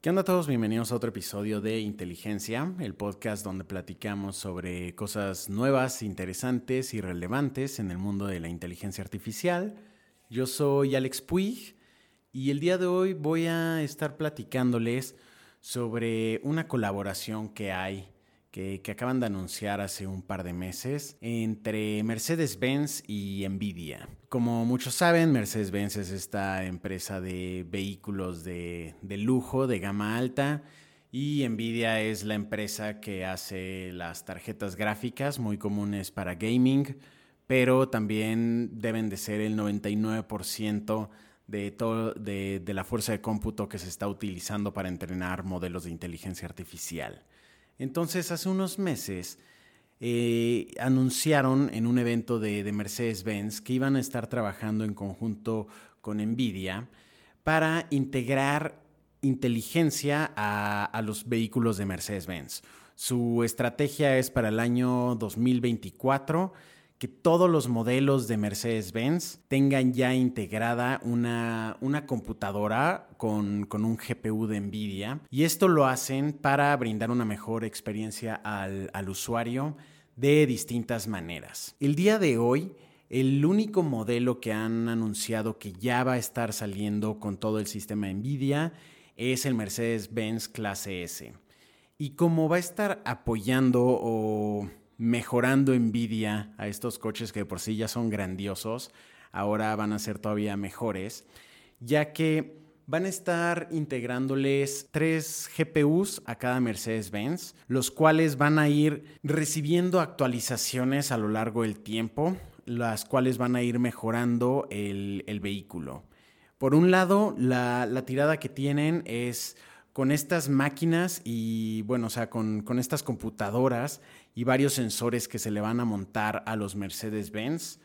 ¿Qué onda a todos? Bienvenidos a otro episodio de Inteligencia, el podcast donde platicamos sobre cosas nuevas, interesantes y relevantes en el mundo de la inteligencia artificial. Yo soy Alex Puig y el día de hoy voy a estar platicándoles sobre una colaboración que hay que, acaban de anunciar hace un par de meses entre Mercedes-Benz y Nvidia. Como muchos saben, Mercedes-Benz es esta empresa de vehículos de, lujo, de gama alta, y Nvidia es la empresa que hace las tarjetas gráficas muy comunes para gaming, pero también deben de ser el 99% de, todo, de, la fuerza de cómputo que se está utilizando para entrenar modelos de inteligencia artificial. Entonces, hace unos meses eh, anunciaron en un evento de, Mercedes-Benz que iban a estar trabajando en conjunto con NVIDIA para integrar inteligencia a, a los vehículos de Mercedes-Benz. Su estrategia es para el año 2024 que todos los modelos de Mercedes-Benz tengan ya integrada una, una computadora con, con, un GPU de NVIDIA. Y esto lo hacen para brindar una mejor experiencia al, al usuario de distintas maneras. El día de hoy, el único modelo que han anunciado que ya va a estar saliendo con todo el sistema NVIDIA es el Mercedes-Benz Clase S. Y como va a estar apoyando o mejorando Nvidia a estos coches que por sí ya son grandiosos, ahora van a ser todavía mejores, ya que van a estar integrándoles tres GPUs a cada Mercedes-Benz, los cuales van a ir recibiendo actualizaciones a lo largo del tiempo, las cuales van a ir mejorando el, vehículo. Por un lado, la, la tirada que tienen es con estas máquinas y, bueno, o sea, con, estas computadoras y varios sensores que se le van a montar a los Mercedes-Benz,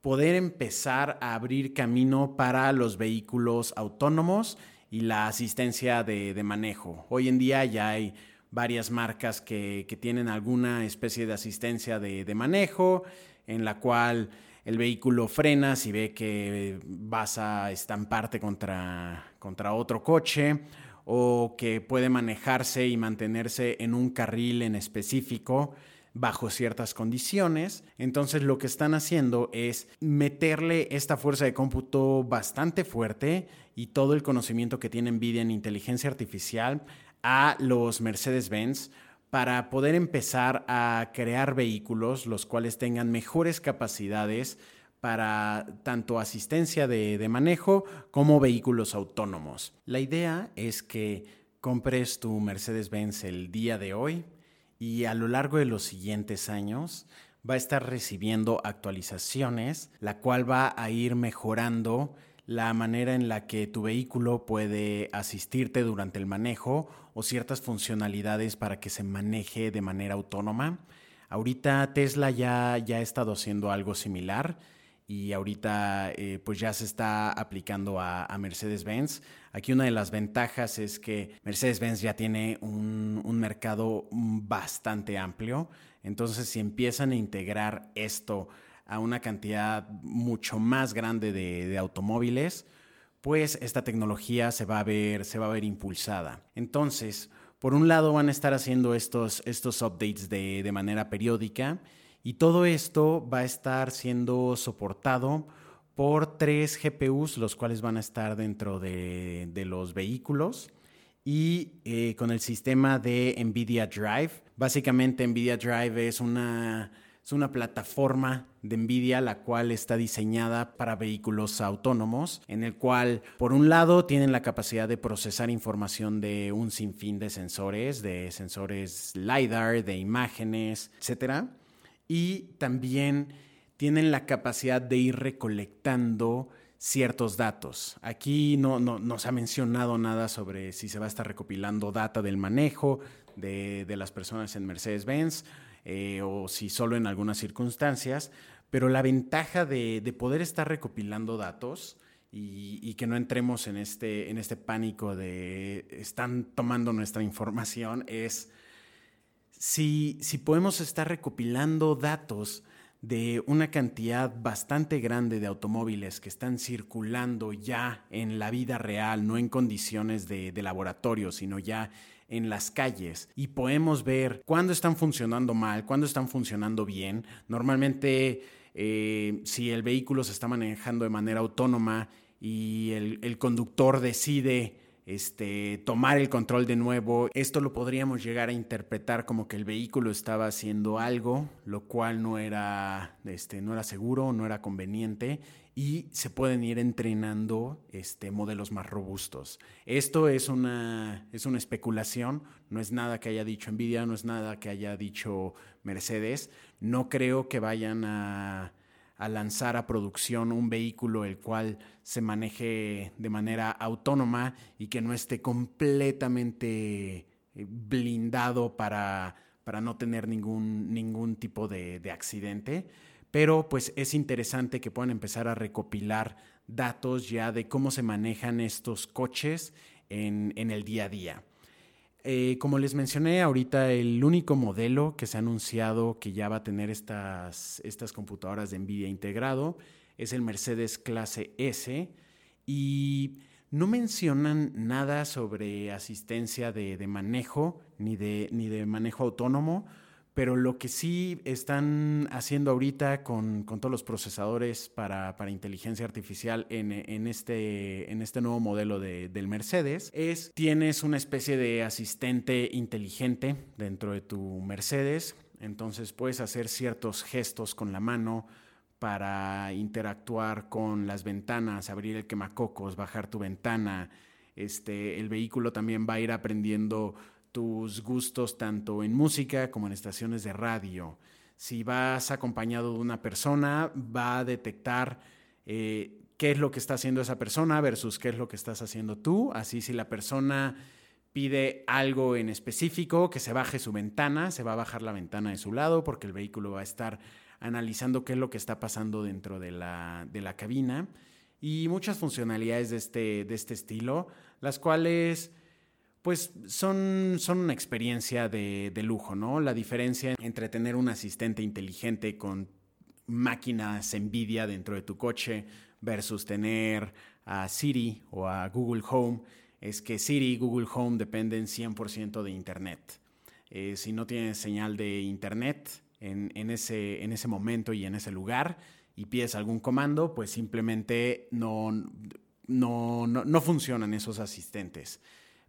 poder empezar a abrir camino para los vehículos autónomos y la asistencia de, manejo. Hoy en día ya hay varias marcas que, tienen alguna especie de asistencia de, manejo en la cual el vehículo frena si ve que vas a estamparte contra, contra otro coche o que puede manejarse y mantenerse en un carril en específico bajo ciertas condiciones. Entonces lo que están haciendo es meterle esta fuerza de cómputo bastante fuerte y todo el conocimiento que tiene Nvidia en inteligencia artificial a los Mercedes-Benz para poder empezar a crear vehículos los cuales tengan mejores capacidades para tanto asistencia de, manejo como vehículos autónomos. La idea es que compres tu Mercedes-Benz el día de hoy y a lo largo de los siguientes años va a estar recibiendo actualizaciones, la cual va a ir mejorando la manera en la que tu vehículo puede asistirte durante el manejo o ciertas funcionalidades para que se maneje de manera autónoma. Ahorita Tesla ya, ya ha estado haciendo algo similar y ahorita eh, pues ya se está aplicando a, Mercedes-Benz. Aquí una de las ventajas es que Mercedes-Benz ya tiene un, mercado bastante amplio, entonces si empiezan a integrar esto a una cantidad mucho más grande de, automóviles, pues esta tecnología se va a ver, se va a ver impulsada. Entonces, por un lado van a estar haciendo estos, estos updates de, de manera periódica y todo esto va a estar siendo soportado por tres GPUs, los cuales van a estar dentro de, los vehículos y eh, con el sistema de NVIDIA Drive. Básicamente NVIDIA Drive es una, es una plataforma de NVIDIA la cual está diseñada para vehículos autónomos, en el cual por un lado tienen la capacidad de procesar información de un sinfín de sensores, de sensores LiDAR, de imágenes, etcétera y también tienen la capacidad de ir recolectando ciertos datos. Aquí no, no, se ha mencionado nada sobre si se va a estar recopilando data del manejo de, las personas en Mercedes-Benz eh, o si solo en algunas circunstancias, pero la ventaja de, poder estar recopilando datos y, que no entremos en este, en este pánico de están tomando nuestra información es si, si podemos estar recopilando datos de una cantidad bastante grande de automóviles que están circulando ya en la vida real, no en condiciones de, laboratorio, sino ya en las calles y podemos ver cuándo están funcionando mal, cuándo están funcionando bien. Normalmente, eh, si el vehículo se está manejando de manera autónoma y el conductor decide este, tomar el control de nuevo. Esto lo podríamos llegar a interpretar como que el vehículo estaba haciendo algo, lo cual no era, este, no era seguro, no era conveniente y se pueden ir entrenando este, modelos más robustos. Esto es una, es una especulación, no es nada que haya dicho Nvidia, no es nada que haya dicho Mercedes. No creo que vayan a a lanzar a producción un vehículo el cual se maneje de manera autónoma y que no esté completamente eh, blindado para, para no tener ningún, ningún tipo de, accidente. Pero pues es interesante que puedan empezar a recopilar datos ya de cómo se manejan estos coches en, en el día a día. Eh, como les mencioné ahorita, el único modelo que se ha anunciado que ya va a tener estas, estas computadoras de NVIDIA integrado es el Mercedes Clase S. Y no mencionan nada sobre asistencia de, de manejo ni de, ni de manejo autónomo pero lo que sí están haciendo ahorita con, todos los procesadores para, inteligencia artificial en, este, en este nuevo modelo de, del Mercedes es tienes una especie de asistente inteligente dentro de tu Mercedes. Entonces puedes hacer ciertos gestos con la mano para interactuar con las ventanas, abrir el quemacocos, bajar tu ventana. Este, el vehículo también va a ir aprendiendo tus gustos tanto en música como en estaciones de radio. Si vas acompañado de una persona, va a detectar eh, qué es lo que está haciendo esa persona versus qué es lo que estás haciendo tú. Así si la persona pide algo en específico, que se baje su ventana, se va a bajar la ventana de su lado porque el vehículo va a estar analizando qué es lo que está pasando dentro de la, de la cabina y muchas funcionalidades de este, de este estilo, las cuales pues son, son una experiencia de, lujo, ¿no? La diferencia entre tener un asistente inteligente con máquinas Nvidia dentro de tu coche versus tener a Siri o a Google Home es que Siri y Google Home dependen 100% de Internet. Eh, si no tienes señal de Internet en, ese, en ese momento y en ese lugar y pides algún comando, pues simplemente no, no, no, no funcionan esos asistentes.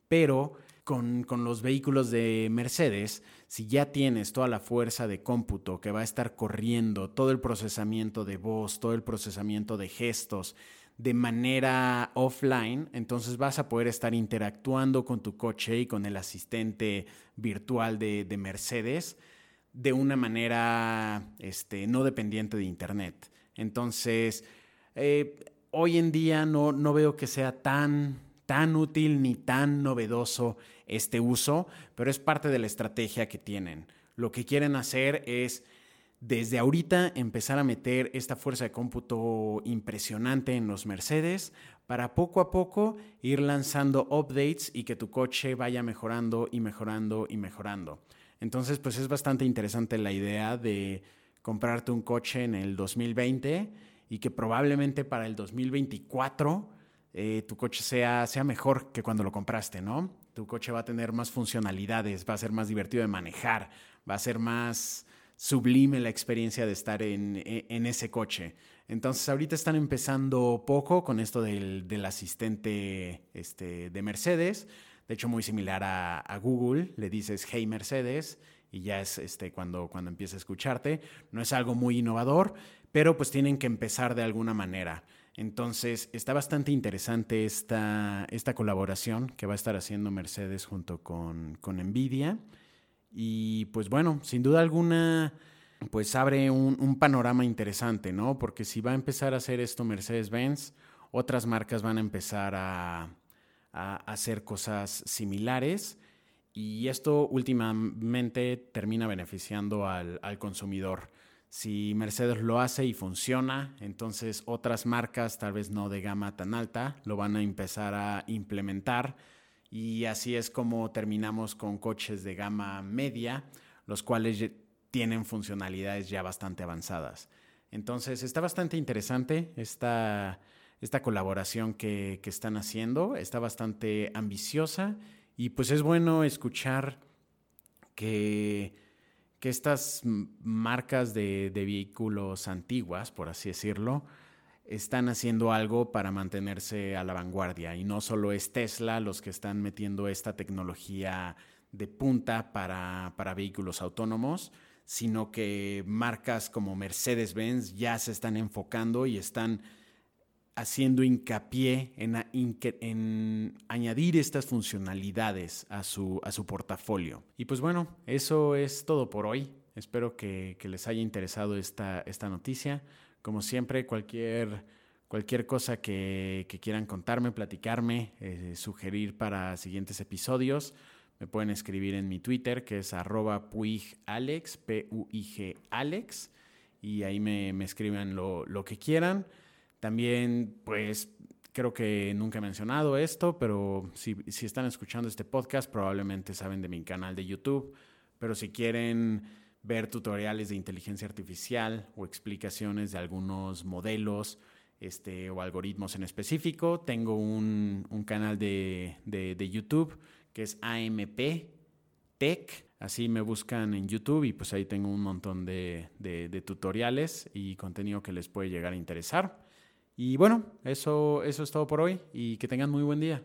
Pero con, los vehículos de Mercedes, si ya tienes toda la fuerza de cómputo que va a estar corriendo, todo el procesamiento de voz, todo el procesamiento de gestos, de manera offline, entonces vas a poder estar interactuando con tu coche y con el asistente virtual de, Mercedes de una manera este, no dependiente de Internet. Entonces, eh, hoy en día no, no veo que sea tan tan útil ni tan novedoso este uso, pero es parte de la estrategia que tienen. Lo que quieren hacer es desde ahorita empezar a meter esta fuerza de cómputo impresionante en los Mercedes para poco a poco ir lanzando updates y que tu coche vaya mejorando y mejorando y mejorando. Entonces, pues es bastante interesante la idea de comprarte un coche en el 2020 y que probablemente para el 2024 eh, tu coche sea, sea mejor que cuando lo compraste, ¿no? Tu coche va a tener más funcionalidades, va a ser más divertido de manejar, va a ser más sublime la experiencia de estar en, ese coche. Entonces ahorita están empezando poco con esto del, asistente este, de Mercedes. De hecho, muy similar a, Google. Le dices, hey Mercedes, y ya es este, cuando, cuando empieza a escucharte. No es algo muy innovador, pero pues tienen que empezar de alguna manera. Entonces, está bastante interesante esta, esta colaboración que va a estar haciendo Mercedes junto con, con Nvidia. Y pues bueno, sin duda alguna, pues abre un, panorama interesante, ¿no? Porque si va a empezar a hacer esto Mercedes-Benz, otras marcas van a empezar a, hacer cosas similares. Y esto últimamente termina beneficiando al, al consumidor. Si Mercedes lo hace y funciona, entonces otras marcas, tal vez no de gama tan alta, lo van a empezar a implementar. Y así es como terminamos con coches de gama media, los cuales tienen funcionalidades ya bastante avanzadas. Entonces está bastante interesante esta, esta colaboración que, están haciendo, está bastante ambiciosa y pues es bueno escuchar que, que estas marcas de, de vehículos antiguas, por así decirlo, están haciendo algo para mantenerse a la vanguardia. Y no solo es Tesla los que están metiendo esta tecnología de punta para, vehículos autónomos, sino que marcas como Mercedes-Benz ya se están enfocando y están haciendo hincapié en, añadir estas funcionalidades a su, a su portafolio. Y pues bueno, eso es todo por hoy. Espero que, les haya interesado esta, esta noticia. Como siempre, cualquier, cualquier cosa que, quieran contarme, platicarme, eh, sugerir para siguientes episodios, me pueden escribir en mi Twitter, que es arroba puigalex, P-U-I-G Alex, y ahí me, escriben lo, que quieran. También, pues, creo que nunca he mencionado esto, pero si, están escuchando este podcast, probablemente saben de mi canal de YouTube, pero si quieren ver tutoriales de inteligencia artificial o explicaciones de algunos modelos este, o algoritmos en específico. Tengo un, canal de, YouTube que es AMP Tech. Así me buscan en YouTube y pues ahí tengo un montón de, de tutoriales y contenido que les puede llegar a interesar. Y bueno, eso, eso es todo por hoy y que tengan muy buen día.